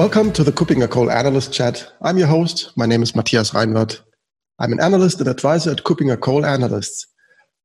Welcome to the KuppingerCole Analyst Chat. I'm your host. My name is Matthias Reinwarth. I'm an analyst and advisor at KuppingerCole Analysts.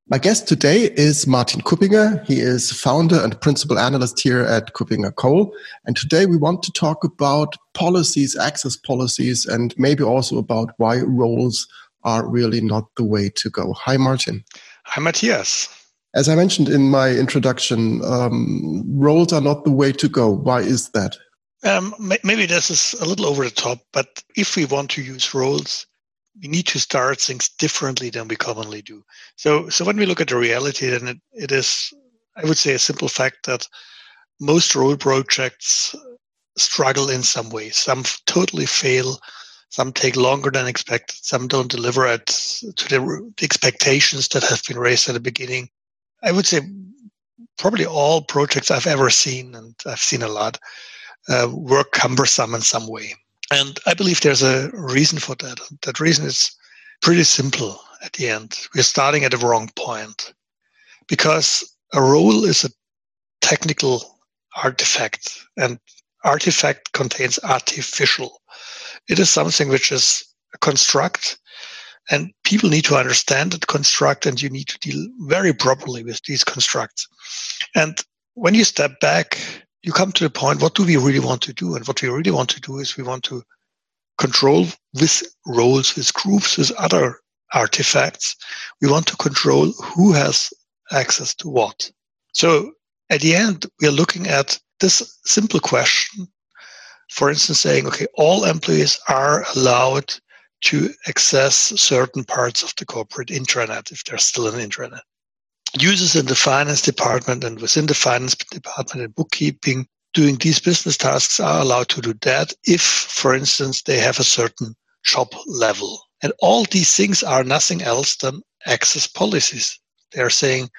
My guest today is Martin Kuppinger. He is founder and principal analyst here at KuppingerCole. And today we want to talk about policies, access policies, and maybe also about why roles are really not the way to go. Hi, Martin. Hi, Matthias. As I mentioned in my introduction, um, roles are not the way to go. Why is that? Um, maybe this is a little over the top, but if we want to use roles, we need to start things differently than we commonly do. So, so when we look at the reality, then it, it is, I would say, a simple fact that most role projects struggle in some way. Some totally fail. Some take longer than expected. Some don't deliver at to the, the expectations that have been raised at the beginning. I would say probably all projects I've ever seen, and I've seen a lot, uh, cumbersome in some way. And I believe there's a reason for that. That reason is pretty simple at the end. We're starting at the wrong point because a role is a technical artifact and artifact contains artificial. It is something which is a construct and people need to understand that construct and you need to deal very properly with these constructs. And when you step back you come to the point what do we really want to do? And what we really want to do is we want to control with roles with groups with other artifacts. We want to control who has access to what. So at the end we are looking at this simple question for instance saying okay all employees are allowed to access certain parts of the corporate intranet if there's still an intranet users in the finance department and within the finance department and bookkeeping doing these business tasks are allowed to do that if, for instance, they have a certain job level. And all these things are nothing else than access policies. They're saying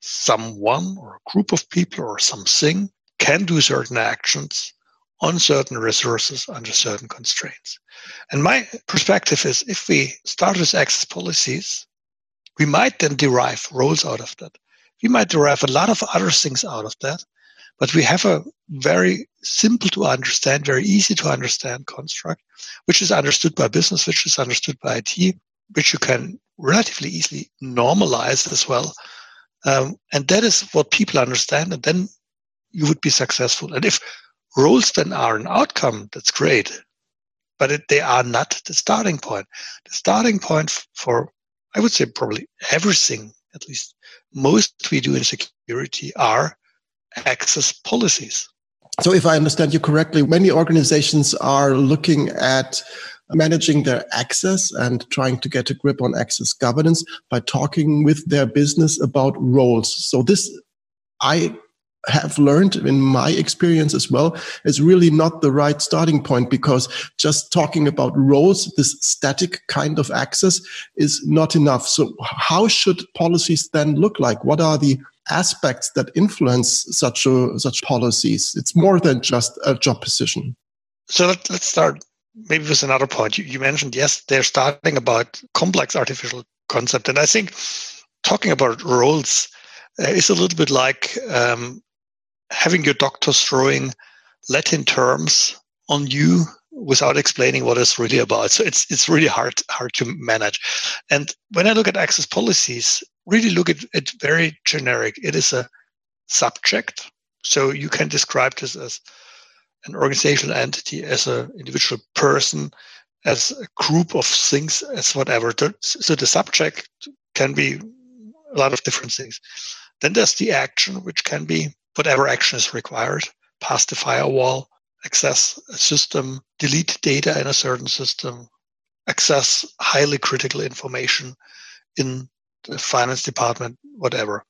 someone or a group of people or something can do certain actions on certain resources under certain constraints. And my perspective is if we start with access policies, we might then derive roles out of that. We might derive a lot of other things out of that, but we have a very simple to understand, very easy to understand construct, which is understood by business, which is understood by IT, which you can relatively easily normalize as well. Um, and that is what people understand, and then you would be successful. And if roles then are an outcome, that's great, but it, they are not the starting point. The starting point for I would say probably everything, at least most we do in security, are access policies. So, if I understand you correctly, many organizations are looking at managing their access and trying to get a grip on access governance by talking with their business about roles. So, this I have learned in my experience as well is really not the right starting point because just talking about roles, this static kind of access is not enough. So how should policies then look like? What are the aspects that influence such a, such policies? It's more than just a job position. So let, us start maybe with another point. You, you mentioned, yes, they're starting about complex artificial concept. And I think talking about roles uh, is a little bit like um, having your doctors throwing Latin terms on you without explaining what it's really about. So it's it's really hard hard to manage. And when I look at access policies, really look at it very generic. It is a subject. So you can describe this as an organizational entity, as an individual person, as a group of things, as whatever. So the subject can be a lot of different things. Then there's the action, which can be whatever action is required, pass the firewall, access a system, delete data in a certain system, access highly critical information in the finance department, whatever.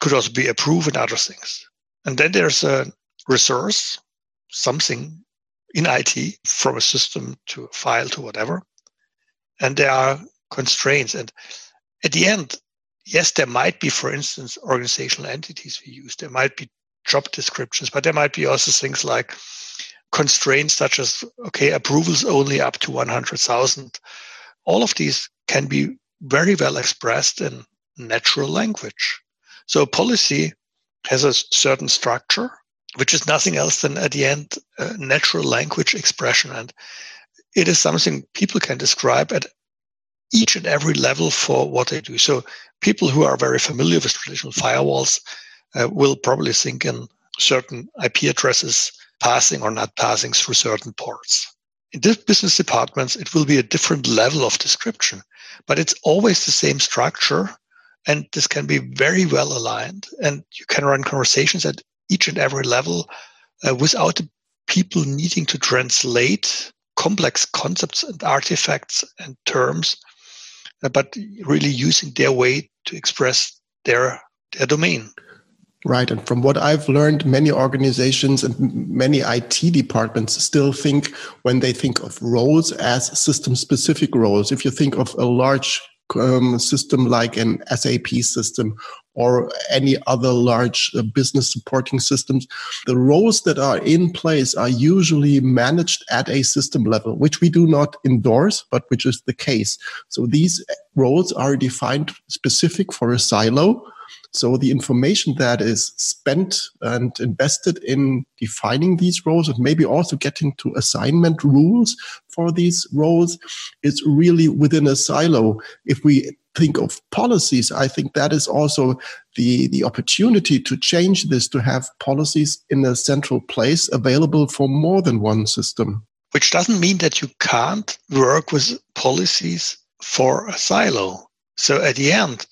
Could also be approve and other things. And then there's a resource, something in IT from a system to a file to whatever. And there are constraints. And at the end, yes, there might be, for instance, organizational entities we use. There might be job descriptions, but there might be also things like constraints such as, okay, approvals only up to 100,000. All of these can be very well expressed in natural language. So policy has a certain structure which is nothing else than at the end natural language expression. And it is something people can describe at each and every level for what they do. So people who are very familiar with traditional firewalls uh, will probably think in certain IP addresses passing or not passing through certain ports. In this business departments, it will be a different level of description, but it's always the same structure. And this can be very well aligned. And you can run conversations at each and every level uh, without the people needing to translate complex concepts and artifacts and terms, uh, but really using their way to express their their domain. Right. And from what I've learned, many organizations and many IT departments still think when they think of roles as system specific roles. If you think of a large um, system like an SAP system or any other large uh, business supporting systems, the roles that are in place are usually managed at a system level, which we do not endorse, but which is the case. So these roles are defined specific for a silo so the information that is spent and invested in defining these roles and maybe also getting to assignment rules for these roles is really within a silo. If we think of policies, I think that is also the, the opportunity to change this, to have policies in a central place available for more than one system. Which doesn't mean that you can't work with policies for a silo. So at the end,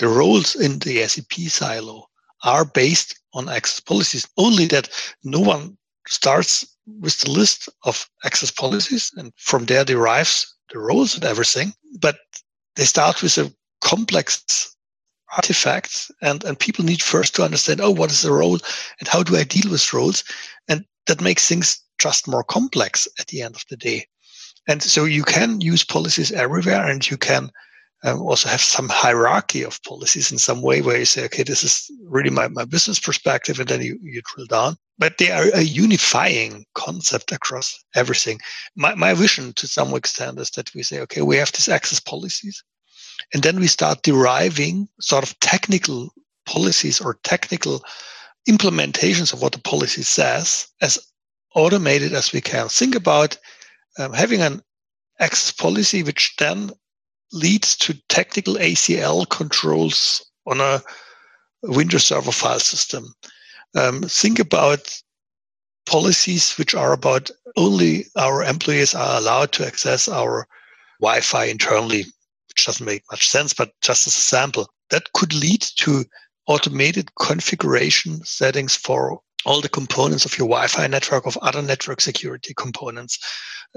the roles in the SAP silo are based on access policies, only that no one starts with the list of access policies and from there derives the roles and everything. But they start with a complex artifact and, and people need first to understand, oh, what is the role and how do I deal with roles? And that makes things just more complex at the end of the day. And so you can use policies everywhere and you can um, also have some hierarchy of policies in some way where you say, okay, this is really my, my business perspective, and then you, you drill down. But they are a unifying concept across everything. My, my vision to some extent is that we say, okay, we have these access policies, and then we start deriving sort of technical policies or technical implementations of what the policy says as automated as we can. Think about um, having an access policy which then leads to technical ACL controls on a Windows Server file system. Um, think about policies which are about only our employees are allowed to access our Wi-Fi internally, which doesn't make much sense, but just as a sample. That could lead to automated configuration settings for all the components of your Wi-Fi network, of other network security components,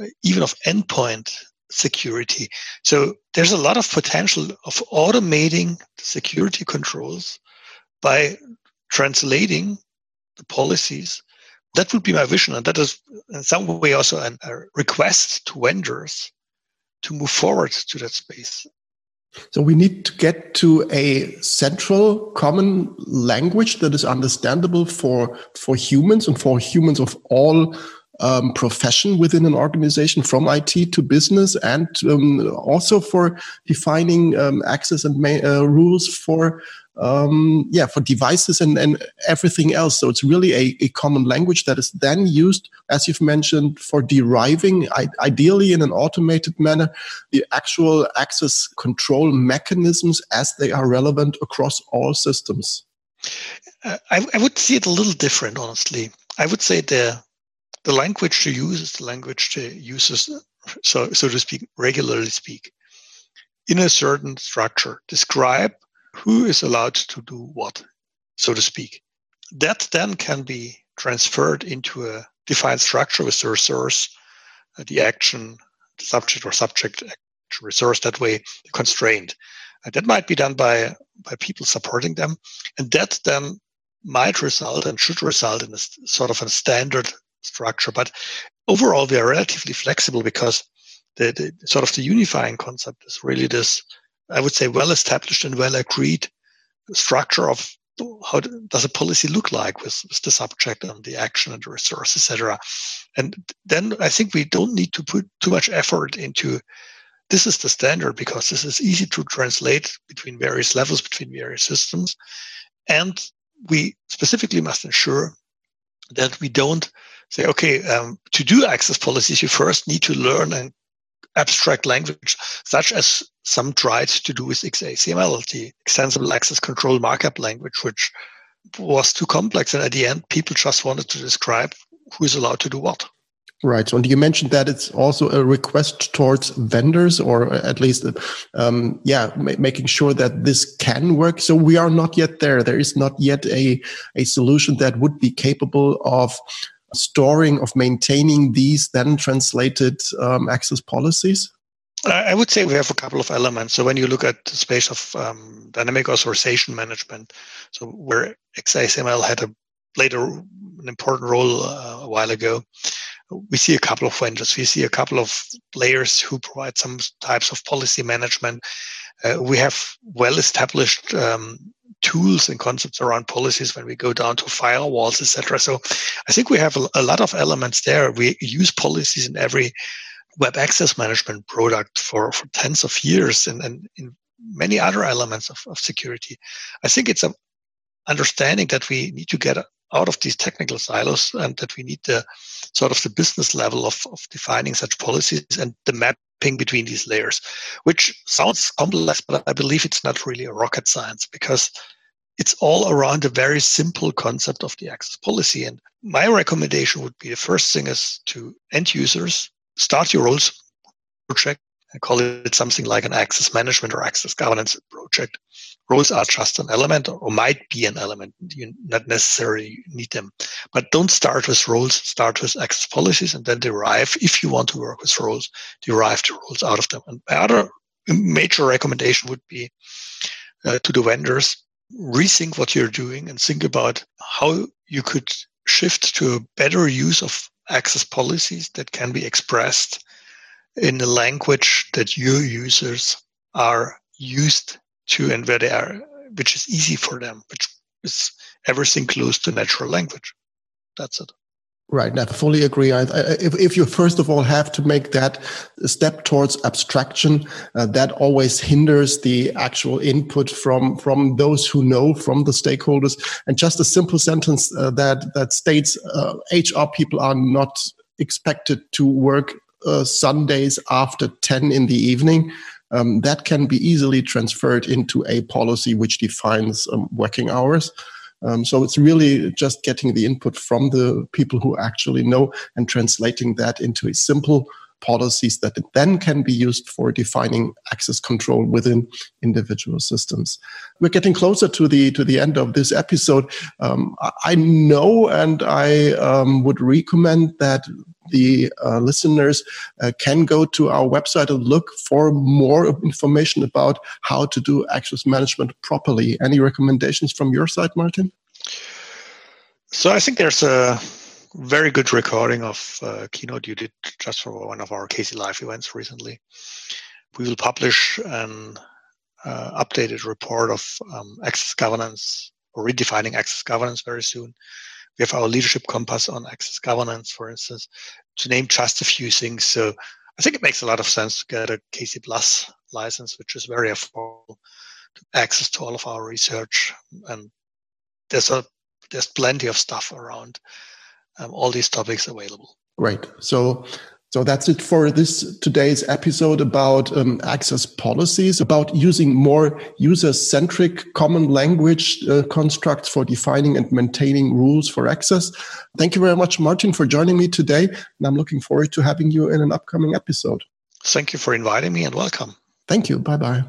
uh, even of endpoint security. So there's a lot of potential of automating security controls by translating the policies. That would be my vision. And that is in some way also a request to vendors to move forward to that space. So we need to get to a central common language that is understandable for, for humans and for humans of all um, profession within an organization from IT to business and um, also for defining um, access and uh, rules for um, yeah for devices and, and everything else. So it's really a, a common language that is then used as you've mentioned for deriving ideally in an automated manner the actual access control mechanisms as they are relevant across all systems. Uh, I, I would see it a little different honestly. I would say the the language to use is the language the users, so, so to speak, regularly speak in a certain structure. Describe who is allowed to do what, so to speak. That then can be transferred into a defined structure with the resource, uh, the action, the subject or subject resource, that way constrained. Uh, that might be done by, by people supporting them. And that then might result and should result in a sort of a standard structure. But overall, we are relatively flexible because the, the sort of the unifying concept is really this, I would say, well established and well agreed structure of how does a policy look like with, with the subject and the action and the resource, etc. And then I think we don't need to put too much effort into this is the standard because this is easy to translate between various levels, between various systems. And we specifically must ensure that we don't say, okay, um, to do access policies, you first need to learn an abstract language, such as some tried to do with XACML, the extensible access control markup language, which was too complex. And at the end, people just wanted to describe who is allowed to do what. Right. And you mentioned that it's also a request towards vendors, or at least, um, yeah, ma- making sure that this can work. So we are not yet there. There is not yet a a solution that would be capable of storing, of maintaining these then translated um, access policies. I would say we have a couple of elements. So when you look at the space of um, dynamic authorization management, so where XACML had a played a, an important role uh, a while ago, we see a couple of vendors. We see a couple of players who provide some types of policy management. Uh, we have well-established um, tools and concepts around policies when we go down to firewalls, etc. So I think we have a, lot of elements there. We use policies in every web access management product for, for tens of years and, and in many other elements of, of security. I think it's a understanding that we need to get out of these technical silos and that we need the sort of the business level of, of defining such policies and the mapping between these layers, which sounds complex, but I believe it's not really a rocket science because it's all around a very simple concept of the access policy. And my recommendation would be the first thing is to end users, start your roles project and call it something like an access management or access governance project roles are just an element or, might be an element. You not necessarily need them. But don't start with roles, start with access policies and then derive, if you want to work with roles, derive the roles out of them. And my other major recommendation would be uh, to the vendors, rethink what you're doing and think about how you could shift to a better use of access policies that can be expressed in a language that your users are used to and where they are, which is easy for them, which is everything close to natural language. That's it. Right. I fully agree. I, if, if you first of all have to make that step towards abstraction, uh, that always hinders the actual input from, from those who know, from the stakeholders. And just a simple sentence uh, that, that states uh, HR people are not expected to work uh, Sundays after 10 in the evening um, that can be easily transferred into a policy which defines um, working hours. Um, so it's really just getting the input from the people who actually know and translating that into a simple policies that then can be used for defining access control within individual systems. We're getting closer to the to the end of this episode. Um, I know, and I um, would recommend that the uh, listeners uh, can go to our website and look for more information about how to do access management properly. Any recommendations from your side, Martin? So I think there's a very good recording of uh, keynote you did just for one of our KC Live events recently. We will publish an uh, updated report of um, access governance or redefining access governance very soon. We have our leadership compass on access governance, for instance, to name just a few things. So I think it makes a lot of sense to get a KC Plus license, which is very affordable, to access to all of our research. And there's a there's plenty of stuff around um, all these topics available. Right. So so that's it for this today's episode about um, access policies, about using more user-centric common language uh, constructs for defining and maintaining rules for access. Thank you very much, Martin, for joining me today. And I'm looking forward to having you in an upcoming episode. Thank you for inviting me and welcome. Thank you. Bye bye.